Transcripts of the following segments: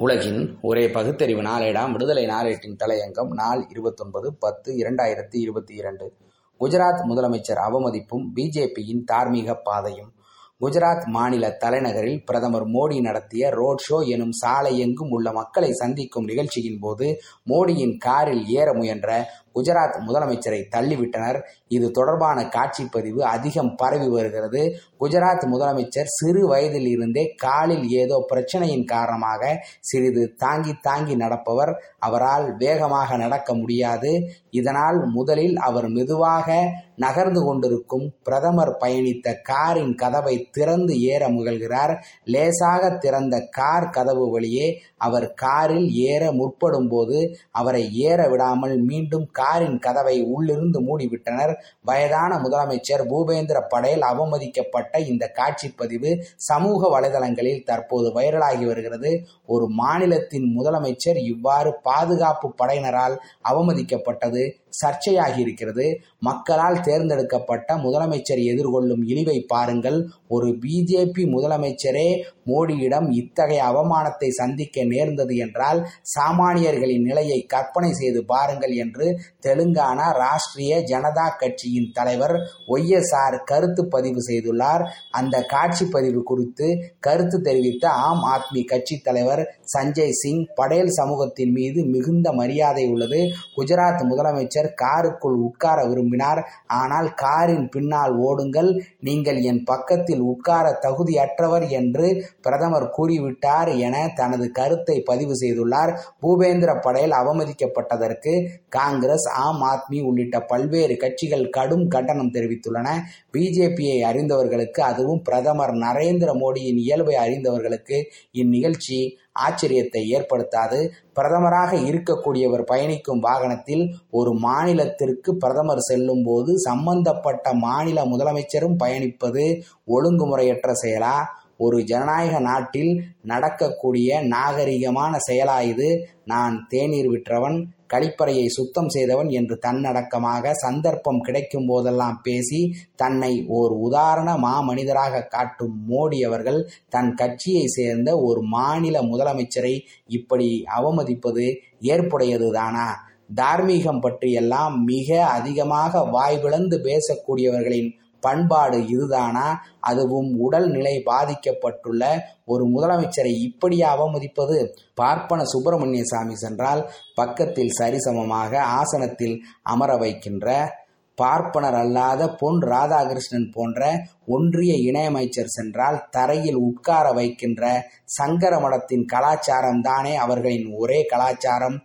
உலகின் ஒரே பகுத்தறிவு நாளேடாம். விடுதலை நாளேட்டின் தலையங்கம் நாள் இருபத்தொன்பது பத்து இரண்டாயிரத்தி இருபத்தி இரண்டு. குஜராத் முதலமைச்சர் அவமதிப்பும் பிஜேபியின் தார்மீக பாதையும். குஜராத் மாநில தலைநகரில் பிரதமர் மோடி நடத்திய ரோட் ஷோ எனும் சாலை எங்கும் உள்ள மக்களை சந்திக்கும் நிகழ்ச்சியின் போது மோடியின் காரில் ஏற முயன்ற குஜராத் முதலமைச்சரை தள்ளிவிட்டனர். இது தொடர்பான காட்சிப்பதிவு அதிகம் பரவி வருகிறது. குஜராத் முதலமைச்சர் சிறு வயதில் இருந்தே காலில் ஏதோ பிரச்சனையின் காரணமாக சிறிது தாங்கி தாங்கி நடப்பவர். அவரால் வேகமாக நடக்க முடியாது. இதனால் முதலில் அவர் மெதுவாக நகர்ந்து கொண்டிருக்கும் பிரதமர் பயணித்த காரின் கதவை திறந்து ஏற முயல்கிறார் லேசாக திறந்த கார் கதவு வழியே அவர் காரில் ஏற முற்படும் போது அவரை ஏற விடாமல் மீண்டும் காரின் கதவை உள்ளிருந்து மூடிவிட்டனர். வயதான முதலமைச்சர் பூபேந்திர படேல் அவமதிக்கப்பட்ட இந்த காட்சிப்பதிவு சமூக வலைதளங்களில் தற்போது வைரலாகி வருகிறது. ஒரு மாநிலத்தின் முதலமைச்சர் இவ்வாறு பாதுகாப்பு படையினரால் அவமதிக்கப்பட்டது சர்ச்சையாகி இருக்கிறது. மக்களால் தேர்ந்தெடுக்கப்பட்ட முதலமைச்சர் எதிர்கொள்ளும் இழிவை பாருங்கள். ஒரு ஒரு பிஜேபி முதலமைச்சரே மோடியிடம் இத்தகைய அவமானத்தை சந்திக்க நேர்ந்தது என்றால் சாமானியர்களின் நிலையை கற்பனை செய்து பாருங்கள் என்று தெலுங்கானா ராஷ்டிரிய ஜனதா கட்சியின் தலைவர் ஒய்எஸ்ஆர் கருத்து பதிவு செய்துள்ளார். அந்த காட்சி பதிவு குறித்து கருத்து தெரிவித்த ஆம் ஆத்மி கட்சி தலைவர் சஞ்சய் சிங் படேல் சமூகத்தின் மீது மிகுந்த மரியாதை உள்ளது. குஜராத் முதலமைச்சர் காருக்குள் உட்கார விரும்பினார். ஆனால் காரின் பின்னால் ஓடுங்கள். நீங்கள் என் பக்கத்தில் உட்கார தகுதியற்றவர் என்று பிரதமர் கூறிவிட்டார் என தனது கருத்தை பதிவு செய்துள்ளார். பூபேந்திர படேல் அவமதிக்கப்பட்டதற்கு காங்கிரஸ் ஆம் ஆத்மி உள்ளிட்ட பல்வேறு கட்சிகள் கடும் கண்டனம் தெரிவித்துள்ளன. பிஜேபியை அறிந்தவர்களுக்கு அதுவும் பிரதமர் நரேந்திர மோடியின் இயல்பை அறிந்தவர்களுக்கு இந்நிகழ்ச்சி ஆச்சரியத்தை ஏற்படுத்தாது. பிரதமராக இருக்கக்கூடியவர் பயணிக்கும் வாகனத்தில் ஒரு மாநிலத்திற்கு பிரதமர் செல்லும் போது சம்பந்தப்பட்ட மாநில முதலமைச்சரும் பயணிப்பது ஒழுங்குமுறையற்ற செயலா? ஒரு ஜனநாயக நாட்டில் நடக்கக்கூடிய நாகரிகமான செயலா இது நான் தேநீர் விற்றவன் கழிப்பறையை சுத்தம் செய்தவன் என்று தன்னடக்கமாக சந்தர்ப்பம் கிடைக்கும் போதெல்லாம் பேசி தன்னை ஓர் உதாரண மாமனிதராக காட்டும் மோடி அவர்கள் தன் கட்சியை சேர்ந்த ஒரு மாநில முதலமைச்சரை இப்படி அவமதிப்பது ஏற்புடையதுதானா? தார்மீகம் பற்றியெல்லாம் மிக அதிகமாக வாய்விழந்து பேசக்கூடியவர்களின் பண்பாடு இதுதானா? அதுவும் உடல்நிலை பாதிக்கப்பட்டுள்ள ஒரு முதலமைச்சரை இப்படியா அவமதிப்பது? பார்ப்பன சுப்பிரமணிய சாமி சென்றால் பக்கத்தில் சரிசமமாக ஆசனத்தில் அமர வைக்கின்ற பார்ப்பனர் அல்லாத பொன் ராதாகிருஷ்ணன் போன்ற ஒன்றிய இணையமைச்சர் சென்றால் தரையில் உட்கார வைக்கின்ற சங்கர மடத்தின் கலாச்சாரம் தானே அவர்களின் ஒரே கலாச்சாரம்?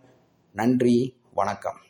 நன்றி வணக்கம்.